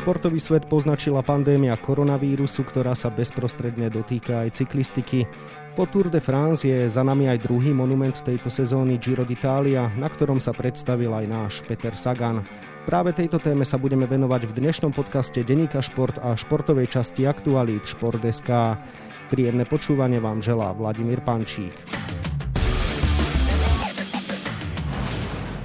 Športový svet poznačila pandémia koronavírusu, ktorá sa bezprostredne dotýka aj cyklistiky. Po Tour de France je za nami aj druhý monument tejto sezóny Giro d'Italia, na ktorom sa predstavil aj náš Peter Sagan. Práve tejto téme sa budeme venovať v dnešnom podcaste Deníka Šport a športovej časti Aktualít Šport.sk. Príjemné počúvanie vám želá Vladimír Pančík.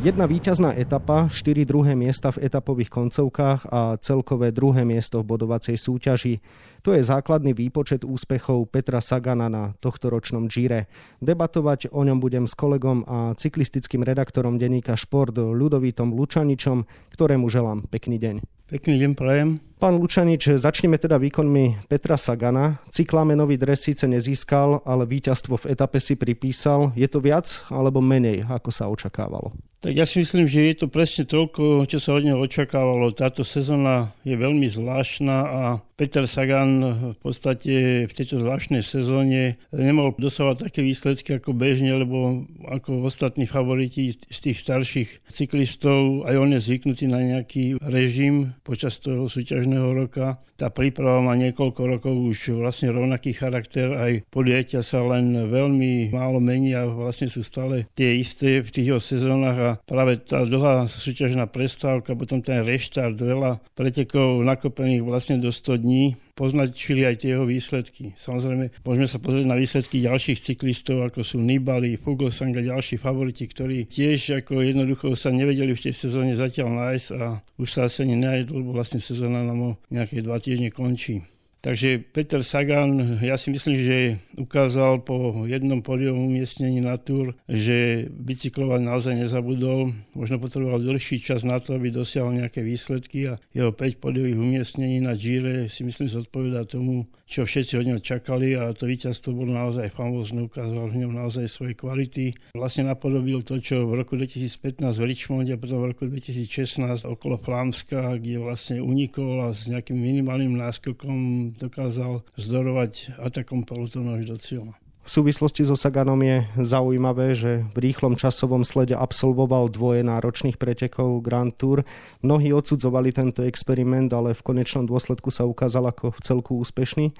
Jedna víťazná etapa, štyri druhé miesta v etapových koncovkách a celkové druhé miesto v bodovacej súťaži. To je základný výpočet úspechov Petra Sagana na tohto ročnom Gire. Debatovať o ňom budem s kolegom a cyklistickým redaktorom denníka Šport Ľudovítom Lučaničom, ktorému želám pekný deň. Pekný deň prajem. Pán Lučanič, začneme teda výkonmi Petra Sagana. Cyklámenový dres síce nezískal, ale víťazstvo v etape si pripísal. Je to viac alebo menej, ako sa očakávalo? Tak ja si myslím, že je to presne toľko, čo sa od neho očakávalo. Táto sezóna je veľmi zvláštna a Peter Sagan v podstate v tejto zvláštnej sezóne nemohol dosávať také výsledky ako bežne, lebo ako ostatní favoriti z tých starších cyklistov, aj on je zvyknutý na nejaký režim počas toho súťažného roka. Tá príprava má niekoľko rokov už vlastne rovnaký charakter, aj podieťa sa len veľmi málo mení a vlastne sú stále tie isté v tých sezónach a práve tá dlhá súťažná prestávka, potom ten reštart, veľa pretekov nakopených vlastne do 100 dní poznačili aj tie jeho výsledky. Samozrejme, môžeme sa pozrieť na výsledky ďalších cyklistov, ako sú Nibali, Fuglsang a ďalší favoriti, ktorí tiež ako jednoducho sa nevedeli v tej sezóne zatiaľ nájsť a už sa asi ani nenajdú, lebo vlastne sezóna nám o nejaké dva týždne končí. Takže Peter Sagan, ja si myslím, že ukázal po jednom podium umiestnení na túr, že bicyklovať naozaj nezabudol. Možno potreboval dlhší čas na to, aby dosiahol nejaké výsledky a jeho 5 podiových umiestnení na Gire si myslím zodpovedá tomu, čo všetci od neho čakali a to víťazstvo bolo naozaj famózne, ukázal v ňom naozaj svoje kvality. Vlastne napodobil to, čo v roku 2015 v Richmonde a potom v roku 2016 okolo Flámska, kde vlastne unikol a s nejakým minimálnym náskokom dokázal zdorovať atakom pelotónu až do cieľa. V súvislosti so Saganom je zaujímavé, že v rýchlom časovom slede absolvoval dvoje náročných pretekov Grand Tour. Mnohí odsudzovali tento experiment, ale v konečnom dôsledku sa ukázal ako v celku úspešný.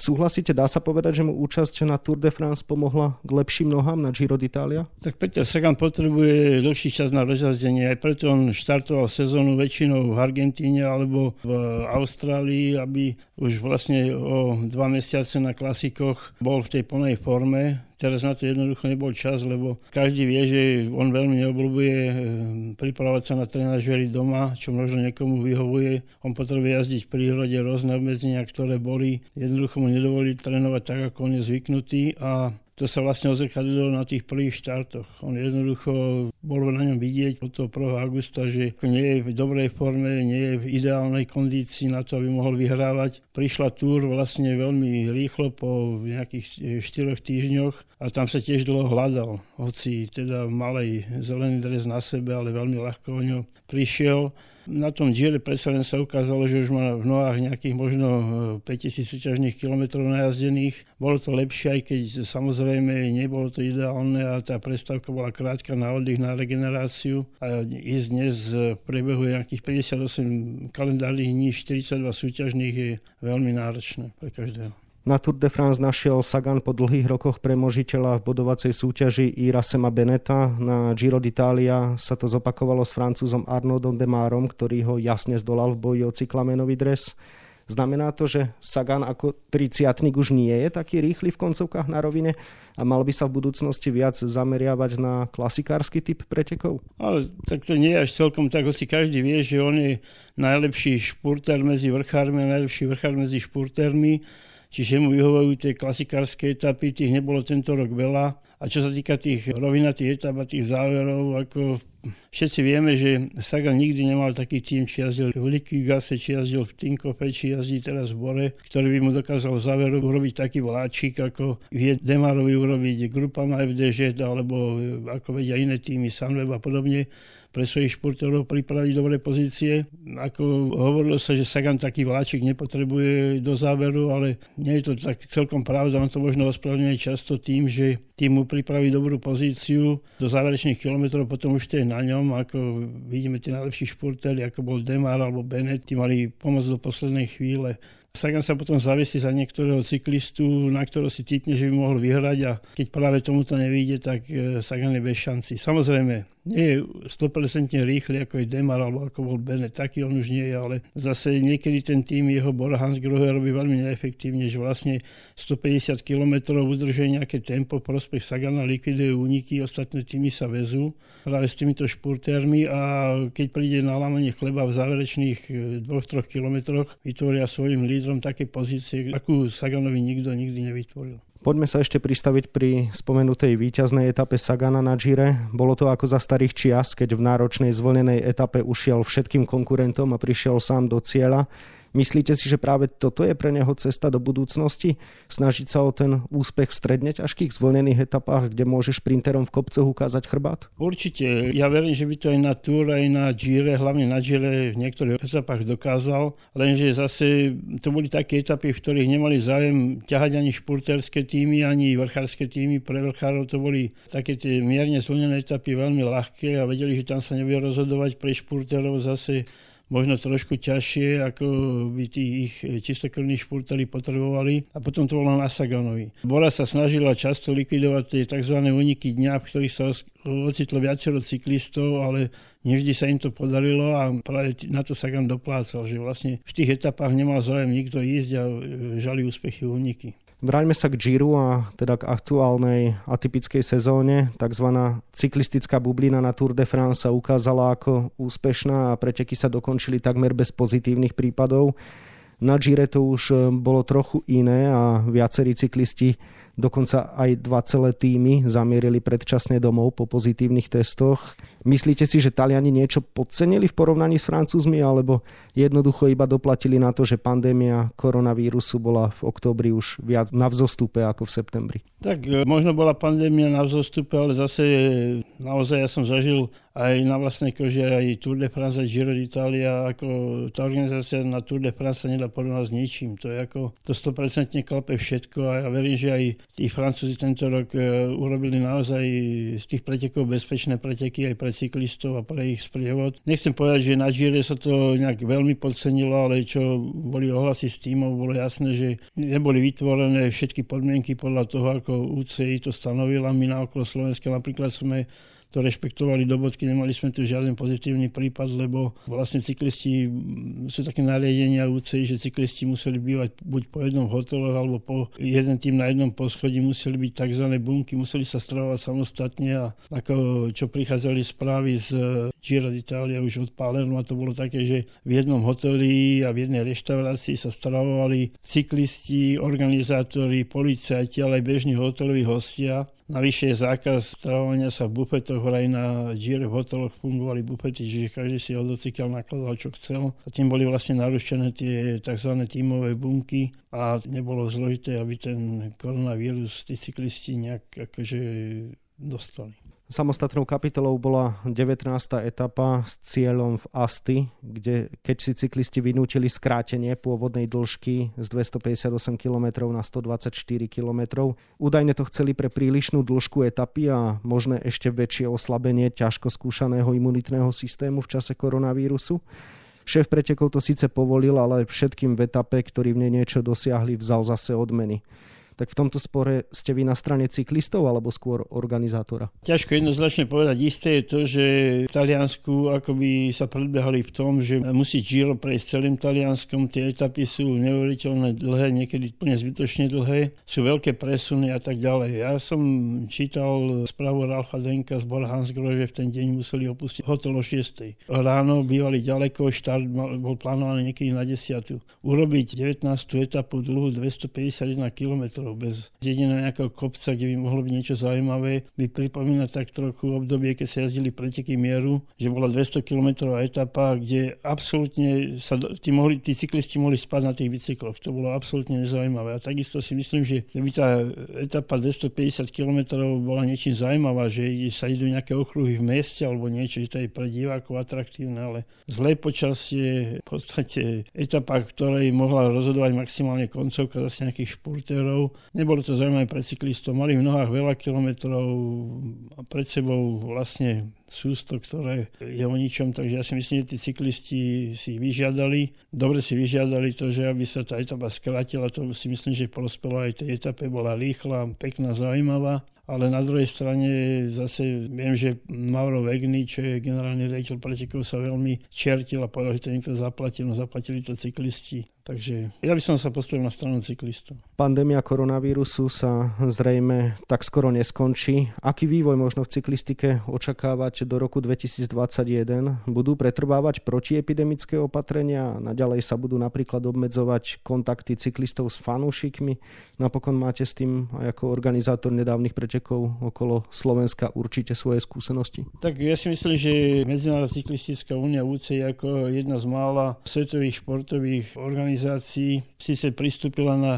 Súhlasíte, dá sa povedať, že mu účasť na Tour de France pomohla k lepším nohám na Giro d'Italia? Tak Peter Sagan potrebuje dlhší čas na rozjazdenie, aj preto on štartoval sezónu väčšinou v Argentíne alebo v Austrálii, aby už vlastne o dva mesiace na klasikoch bol v tej plnej forme Teraz na to jednoducho nebol čas, lebo každý vie, že on veľmi neobľúbuje eh, pripravovať sa na trenažery doma, čo možno niekomu vyhovuje. On potrebuje jazdiť v prírode, rôzne obmedzenia, ktoré boli. Jednoducho mu nedovolí trénovať tak, ako on je zvyknutý a to sa vlastne ozrkadlilo na tých prvých štartoch. On jednoducho, bolo na ňom vidieť od toho 1. augusta, že nie je v dobrej forme, nie je v ideálnej kondícii na to, aby mohol vyhrávať. Prišla túr vlastne veľmi rýchlo po nejakých 4 týždňoch a tam sa tiež dlho hľadal. Hoci teda malej zelený dres na sebe, ale veľmi ľahko o ňo prišiel na tom Gire predsa len sa ukázalo, že už má v nohách nejakých možno 5000 e, súťažných kilometrov najazdených. Bolo to lepšie, aj keď samozrejme nebolo to ideálne a tá prestávka bola krátka na oddych, na regeneráciu a ísť dnes v priebehu nejakých 58 kalendárnych dní, 42 súťažných je veľmi náročné pre každého. Na Tour de France našiel Sagan po dlhých rokoch premožiteľa v bodovacej súťaži Irasema Beneta. Na Giro d'Italia sa to zopakovalo s francúzom Arnoldom Demarom, ktorý ho jasne zdolal v boji o cyklamenový dres. Znamená to, že Sagan ako 30 už nie je taký rýchly v koncovkách na rovine a mal by sa v budúcnosti viac zameriavať na klasikársky typ pretekov? Ale tak to nie je až celkom tak, hoci každý vie, že on je najlepší špurter medzi vrchármi a najlepší vrchár medzi špurtermi čiže mu vyhovujú tie klasikárske etapy, tých nebolo tento rok veľa. A čo sa týka tých rovinatých etap a tých záverov, ako všetci vieme, že Sagan nikdy nemal taký tým, či jazdil v Likigase, či jazdil v Tinkofe, či jazdí teraz v Bore, ktorý by mu dokázal v záveru urobiť taký vláčik, ako vie Demarovi urobiť grupa na FDŽ, alebo ako vedia iné týmy, Sunweb a podobne pre svojich športov pripraviť dobré pozície. Ako hovorilo sa, že Sagan taký vláčik nepotrebuje do záveru, ale nie je to tak celkom pravda. On to možno ospravedlňuje často tým, že tým mu pripraví dobrú pozíciu do záverečných kilometrov, potom už to je na ňom, ako vidíme tie najlepší športéry, ako bol Demar alebo Bennett, tí mali pomoc do poslednej chvíle. Sagan sa potom zavesí za niektorého cyklistu, na ktorého si typne, že by mohol vyhrať a keď práve tomuto nevíde, tak e, Sagan je bez šanci. Samozrejme, nie je 100% rýchly ako je Demar alebo ako bol Bennett, taký on už nie je, ale zase niekedy ten tým jeho Bora Hans Grohe robí veľmi neefektívne, že vlastne 150 km udržuje nejaké tempo, prospech Sagana likviduje úniky, ostatné týmy sa vezú práve s týmito špurtérmi a keď príde na lámanie chleba v záverečných 2-3 e, kilometroch, vytvoria svojim lídrom také pozície, akú Saganovi nikto nikdy nevytvoril. Poďme sa ešte pristaviť pri spomenutej víťaznej etape Sagana na Gire. Bolo to ako za starých čias, keď v náročnej zvlnenej etape ušiel všetkým konkurentom a prišiel sám do cieľa. Myslíte si, že práve toto je pre neho cesta do budúcnosti? Snažiť sa o ten úspech v stredne ťažkých zvlnených etapách, kde môže šprinterom v kopcoch ukázať chrbát? Určite. Ja verím, že by to aj na Tour, aj na Gire, hlavne na Gire v niektorých etapách dokázal. Lenže zase to boli také etapy, v ktorých nemali zájem ťahať ani špurterské týmy, ani vrchárske týmy. Pre vrchárov to boli také tie mierne zvlnené etapy veľmi ľahké a vedeli, že tam sa nebude rozhodovať pre špurterov zase možno trošku ťažšie, ako by tí ich čistokrvní špurteri potrebovali. A potom to bolo na Saganovi. Bora sa snažila často likvidovať tie tzv. uniky dňa, v ktorých sa ocitlo viacero cyklistov, ale nevždy sa im to podarilo a práve na to Sagan doplácal, že vlastne v tých etapách nemal záujem nikto ísť a žali úspechy uniky. Vráťme sa k Giro a teda k aktuálnej atypickej sezóne. Takzvaná cyklistická bublina na Tour de France sa ukázala ako úspešná a preteky sa dokončili takmer bez pozitívnych prípadov. Na Gire to už bolo trochu iné a viacerí cyklisti Dokonca aj dva celé týmy zamierili predčasne domov po pozitívnych testoch. Myslíte si, že Taliani niečo podcenili v porovnaní s Francúzmi, alebo jednoducho iba doplatili na to, že pandémia koronavírusu bola v októbri už viac na vzostupe ako v septembri? Tak e, možno bola pandémia na vzostupe, ale zase naozaj ja som zažil aj na vlastnej koži aj Tour de France a Giro d'Italia, ako tá organizácia na Tour de France sa nedá porovnať s ničím. To je ako, to 100% klape všetko a ja verím, že aj tí Francúzi tento rok e, urobili naozaj z tých pretekov bezpečné preteky aj pre cyklistov a pre ich sprievod. Nechcem povedať, že na Gire sa to nejak veľmi podcenilo, ale čo boli ohlasy s týmov, bolo jasné, že neboli vytvorené všetky podmienky podľa toho, ako UCI to stanovila. My na okolo Slovenska napríklad sme to rešpektovali do bodky, nemali sme tu žiaden pozitívny prípad, lebo vlastne cyklisti, sú také nariadenia UCI, že cyklisti museli bývať buď po jednom hotelu, alebo po jeden tým na jednom poschodí, museli byť tzv. bunky, museli sa stravovať samostatne a ako čo prichádzali správy z Giro d'Italia už od Palermo a to bolo také, že v jednom hoteli a v jednej reštaurácii sa stravovali cyklisti, organizátori, policajti, ale aj bežní hoteloví hostia Navyše zákaz stravovania sa v bufetoch, aj na Gire v hoteloch fungovali bufety, čiže každý si odocykel nakladal, čo chcel. A tým boli vlastne narušené tie tzv. tímové bunky a nebolo zložité, aby ten koronavírus tí cyklisti nejak akože dostali. Samostatnou kapitolou bola 19. etapa s cieľom v Asti, kde keď si cyklisti vynútili skrátenie pôvodnej dĺžky z 258 km na 124 km. Údajne to chceli pre prílišnú dĺžku etapy a možné ešte väčšie oslabenie ťažko skúšaného imunitného systému v čase koronavírusu. Šéf pretekov to síce povolil, ale všetkým v etape, ktorí v nej niečo dosiahli, vzal zase odmeny tak v tomto spore ste vy na strane cyklistov alebo skôr organizátora? Ťažko jednoznačne povedať. Isté je to, že v Taliansku akoby sa predbehali v tom, že musí Giro prejsť celým Talianskom. Tie etapy sú neuveriteľne dlhé, niekedy úplne zbytočne dlhé. Sú veľké presuny a tak ďalej. Ja som čítal správu Ralfa Denka z Borhansgro, že v ten deň museli opustiť hotel o 6. Ráno bývali ďaleko, štart bol plánovaný niekedy na 10. Urobiť 19. etapu dlhú 251 km bez jediného nejakého kopca, kde by mohlo byť niečo zaujímavé, by pripomína tak trochu obdobie, keď sa jazdili preteky mieru, že bola 200 km etapa, kde absolútne sa tí, mohli, tí cyklisti mohli spať na tých bicykloch. To bolo absolútne nezaujímavé. A takisto si myslím, že keby tá etapa 250 km bola niečím zaujímavá, že sa idú nejaké okruhy v meste alebo niečo, že to je pre divákov atraktívne, ale zlé počasie, v podstate etapa, ktorej mohla rozhodovať maximálne koncovka zase nejakých športérov, nebolo to zaujímavé pre cyklistov. Mali v nohách veľa kilometrov a pred sebou vlastne sústo, ktoré je o ničom, takže ja si myslím, že tí cyklisti si vyžiadali, dobre si vyžiadali to, že aby sa tá etapa skrátila, to si myslím, že prospelo aj tej etape, bola rýchla, pekná, zaujímavá ale na druhej strane zase viem, že Mauro Vegny, čo je generálny riaditeľ pretekov, sa veľmi čertil a povedal, že to niekto zaplatil, no zaplatili to cyklisti. Takže ja by som sa postavil na stranu cyklistov. Pandémia koronavírusu sa zrejme tak skoro neskončí. Aký vývoj možno v cyklistike očakávať do roku 2021? Budú pretrvávať protiepidemické opatrenia? Naďalej sa budú napríklad obmedzovať kontakty cyklistov s fanúšikmi? Napokon máte s tým aj ako organizátor nedávnych pretekov okolo Slovenska určite svoje skúsenosti. Tak ja si myslím, že Medzinárodná cyklistická únia UCI ako jedna z mála svetových športových organizácií síce pristúpila na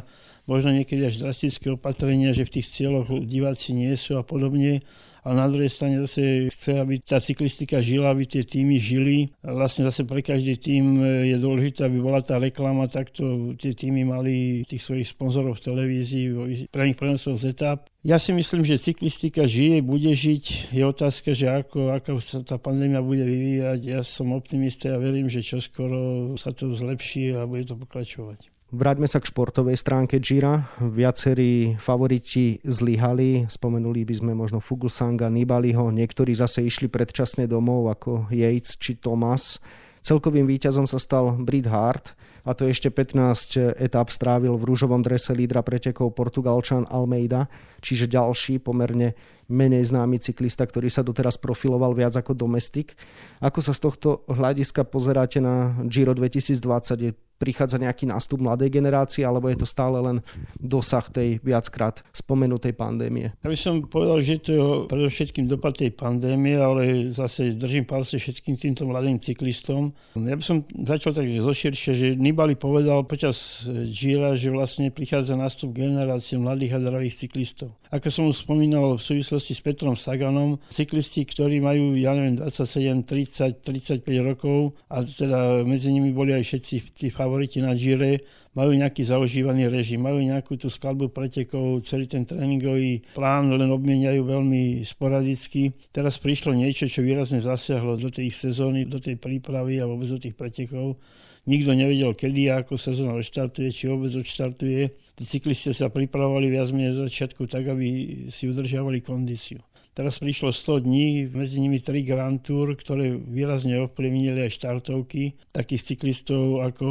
možno niekedy až drastické opatrenia, že v tých cieľoch diváci nie sú a podobne, ale na druhej strane zase chce, aby tá cyklistika žila, aby tie týmy žili. Vlastne zase pre každý tým je dôležité, aby bola tá reklama, takto tie týmy mali tých svojich sponzorov v televízii, pre nich prenosov z etap. Ja si myslím, že cyklistika žije, bude žiť. Je otázka, že ako, ako sa tá pandémia bude vyvíjať. Ja som optimista a verím, že čoskoro sa to zlepší a bude to pokračovať. Vráťme sa k športovej stránke Gira. Viacerí favoriti zlyhali. Spomenuli by sme možno Fuglsanga, Nibaliho. Niektorí zase išli predčasne domov ako Yates či Thomas. Celkovým víťazom sa stal Brit Hart a to ešte 15 etap strávil v rúžovom drese lídra pretekov Portugalčan Almeida, čiže ďalší pomerne menej známy cyklista, ktorý sa doteraz profiloval viac ako domestik. Ako sa z tohto hľadiska pozeráte na Giro 2020? Je prichádza nejaký nástup mladej generácie, alebo je to stále len dosah tej viackrát spomenutej pandémie? Ja by som povedal, že to je predovšetkým dopad tej pandémie, ale zase držím palce všetkým týmto mladým cyklistom. Ja by som začal tak zoširšie, že Nibali povedal počas Gira, že vlastne prichádza nástup generácie mladých a zdravých cyklistov. Ako som už spomínal v súvislosti s Petrom Saganom, cyklisti, ktorí majú, ja neviem, 27, 30, 35 rokov a teda medzi nimi boli aj všetci tí favoriti na Gire, majú nejaký zaužívaný režim, majú nejakú tú skladbu pretekov, celý ten tréningový plán len obmieniajú veľmi sporadicky. Teraz prišlo niečo, čo výrazne zasiahlo do tej sezóny, do tej prípravy a vôbec do tých pretekov. Nikto nevedel, kedy a ako sezóna odštartuje, či vôbec odštartuje. Tí cyklisti sa pripravovali viac menej začiatku tak, aby si udržiavali kondíciu. Teraz prišlo 100 dní, medzi nimi 3 Grand Tour, ktoré výrazne ovplyvnili aj štartovky takých cyklistov ako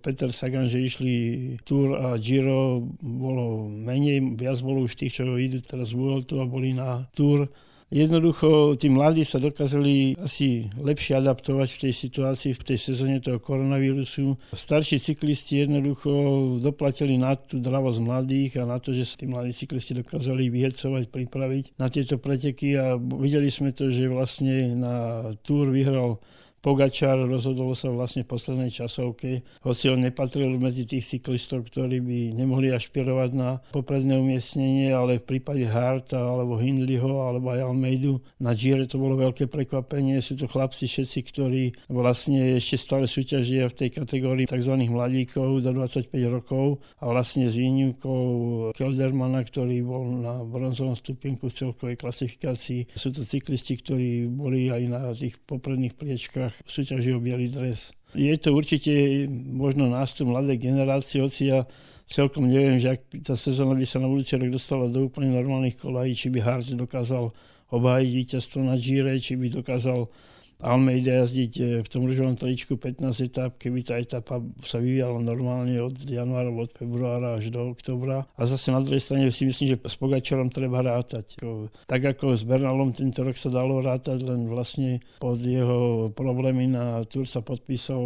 Peter Sagan, že išli Tour a Giro, bolo menej, viac bolo už tých, čo idú teraz z Vueltu a boli na Tour Jednoducho tí mladí sa dokázali asi lepšie adaptovať v tej situácii, v tej sezóne toho koronavírusu. Starší cyklisti jednoducho doplatili na tú dravosť mladých a na to, že sa tí mladí cyklisti dokázali vyhecovať, pripraviť na tieto preteky a videli sme to, že vlastne na Tour vyhral Pogačar rozhodol sa vlastne v poslednej časovke, hoci on nepatril medzi tých cyklistov, ktorí by nemohli ašpirovať na popredné umiestnenie, ale v prípade Harta alebo Hindleyho alebo aj Almeidu na Gire to bolo veľké prekvapenie. Sú to chlapci všetci, ktorí vlastne ešte stále súťažia v tej kategórii tzv. mladíkov do 25 rokov a vlastne s výnimkou Keldermana, ktorý bol na bronzovom stupienku v celkovej klasifikácii. Sú to cyklisti, ktorí boli aj na tých popredných priečkách ženách súťaží o biely dres. Je to určite možno nástup mladej generácie, hoci ja celkom neviem, že ak tá sezóna by sa na budúci rok dostala do úplne normálnych kolají, či by Hart dokázal obhájiť víťazstvo na Gire, či by dokázal Almeida jazdiť e, v tom rúžovom tričku 15 etap, keby tá etapa sa vyvíjala normálne od januára, od februára až do oktobra. A zase na druhej strane si myslím, že s Pogačarom treba rátať. Tak ako s Bernalom tento rok sa dalo rátať, len vlastne pod jeho problémy na Tour sa podpísal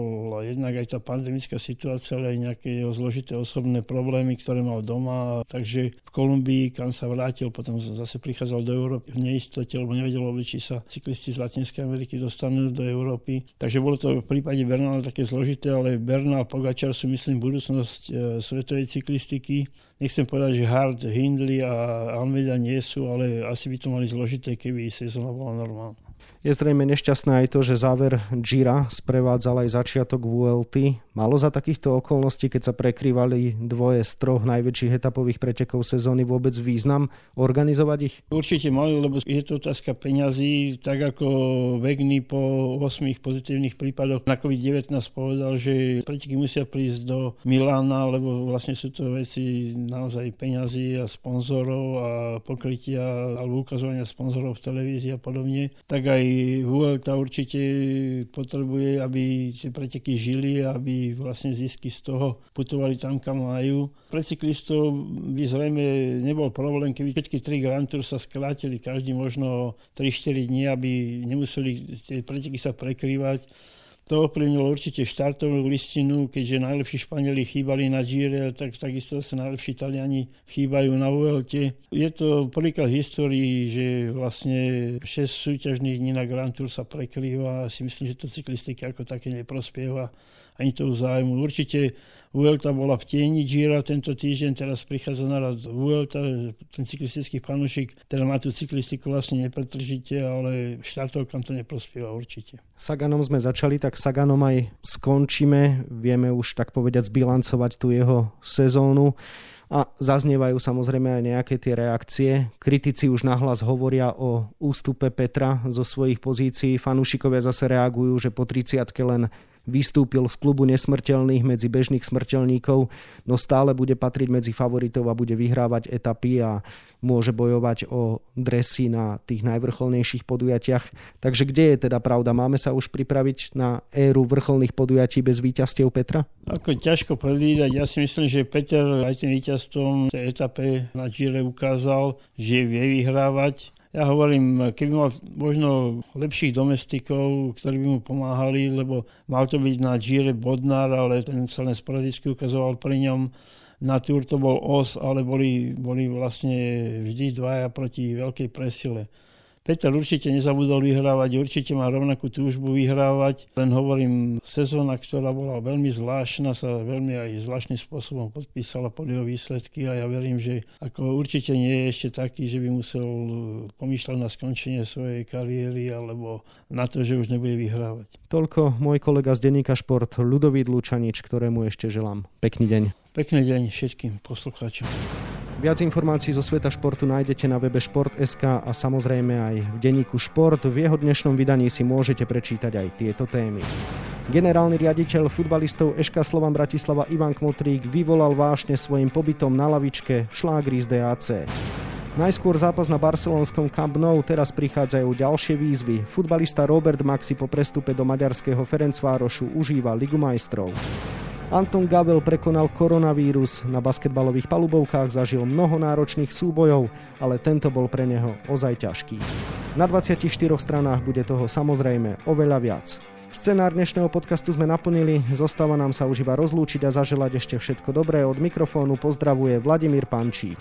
jednak aj tá pandemická situácia, ale aj nejaké jeho zložité osobné problémy, ktoré mal doma. Takže v Kolumbii, kam sa vrátil, potom zase prichádzal do Európy v neistote, lebo nevedel, či sa cyklisti z Latinskej Ameriky dostanú dostanú do Európy. Takže bolo to v prípade Bernal také zložité, ale Bernal Pogačar sú myslím budúcnosť e, svetovej cyklistiky. Nechcem povedať, že Hard, Hindley a Almeida nie sú, ale asi by to mali zložité, keby sezóna bola normálna. Je zrejme nešťastné aj to, že záver Gira sprevádzal aj začiatok VLT. Malo za takýchto okolností, keď sa prekrývali dvoje z troch najväčších etapových pretekov sezóny vôbec význam organizovať ich? Určite mali, lebo je to otázka peňazí, tak ako Vegny po 8 pozitívnych prípadoch na COVID-19 povedal, že preteky musia prísť do Milána, lebo vlastne sú to veci naozaj peňazí a sponzorov a pokrytia alebo ukazovania sponzorov v televízii a podobne, tak aj Vuelta určite potrebuje, aby tie preteky žili, aby vlastne zisky z toho putovali tam, kam majú. Pre cyklistov by zrejme nebol problém, keby všetky tri Grand Tour sa skrátili každý možno 3-4 dní, aby nemuseli tie preteky sa prekrývať to ovplyvnilo určite štartovú listinu, keďže najlepší Španieli chýbali na Gire, tak takisto sa najlepší Taliani chýbajú na Vuelte. Je to v histórii, že vlastne 6 súťažných dní na Grand Tour sa prekrýva a si myslím, že to cyklistike ako také neprospieva ani to zájmu. Určite Vuelta bola v tieni Gira tento týždeň, teraz prichádza naraz Vuelta, ten cyklistický fanúšik, teda má tú cyklistiku vlastne nepretržite, ale štartovkám to neprospieva určite. Saganom sme začali, tak Saganom aj skončíme. Vieme už tak povedať zbilancovať tú jeho sezónu a zaznievajú samozrejme aj nejaké tie reakcie. Kritici už nahlas hovoria o ústupe Petra zo svojich pozícií, fanúšikovia zase reagujú, že po 30 len vystúpil z klubu nesmrteľných medzi bežných smrteľníkov, no stále bude patriť medzi favoritov a bude vyhrávať etapy a môže bojovať o dresy na tých najvrcholnejších podujatiach. Takže kde je teda pravda? Máme sa už pripraviť na éru vrcholných podujatí bez víťazstiev Petra? Ako ťažko predvídať. Ja si myslím, že Peter aj tým víťazstvom tej etape na Gire ukázal, že vie vyhrávať ja hovorím, keby mal možno lepších domestikov, ktorí by mu pomáhali, lebo mal to byť na Gire Bodnar, ale ten sa len sporadicky ukazoval pri ňom. Na Tour to bol os, ale boli, boli vlastne vždy dvaja proti veľkej presile. Peter určite nezabudol vyhrávať, určite má rovnakú túžbu vyhrávať, len hovorím, sezóna, ktorá bola veľmi zvláštna, sa veľmi aj zvláštnym spôsobom podpísala pod jeho výsledky a ja verím, že ako určite nie je ešte taký, že by musel pomýšľať na skončenie svojej kariéry alebo na to, že už nebude vyhrávať. Toľko môj kolega z denníka Šport Ludovít Lučanič, ktorému ešte želám. Pekný deň. Pekný deň všetkým poslucháčom. Viac informácií zo sveta športu nájdete na webe Šport.sk a samozrejme aj v denníku Šport. V jeho dnešnom vydaní si môžete prečítať aj tieto témy. Generálny riaditeľ futbalistov Eška Slovan Bratislava Ivan Kmotrík vyvolal vášne svojim pobytom na lavičke v šlágri z DAC. Najskôr zápas na barcelonskom Camp Nou, teraz prichádzajú ďalšie výzvy. Futbalista Robert Maxi po prestupe do maďarského Ferencvárošu užíva Ligu majstrov. Anton Gabel prekonal koronavírus, na basketbalových palubovkách zažil mnoho náročných súbojov, ale tento bol pre neho ozaj ťažký. Na 24 stranách bude toho samozrejme oveľa viac. Scenár dnešného podcastu sme naplnili, zostáva nám sa už iba rozlúčiť a zaželať ešte všetko dobré. Od mikrofónu pozdravuje Vladimír Pančík.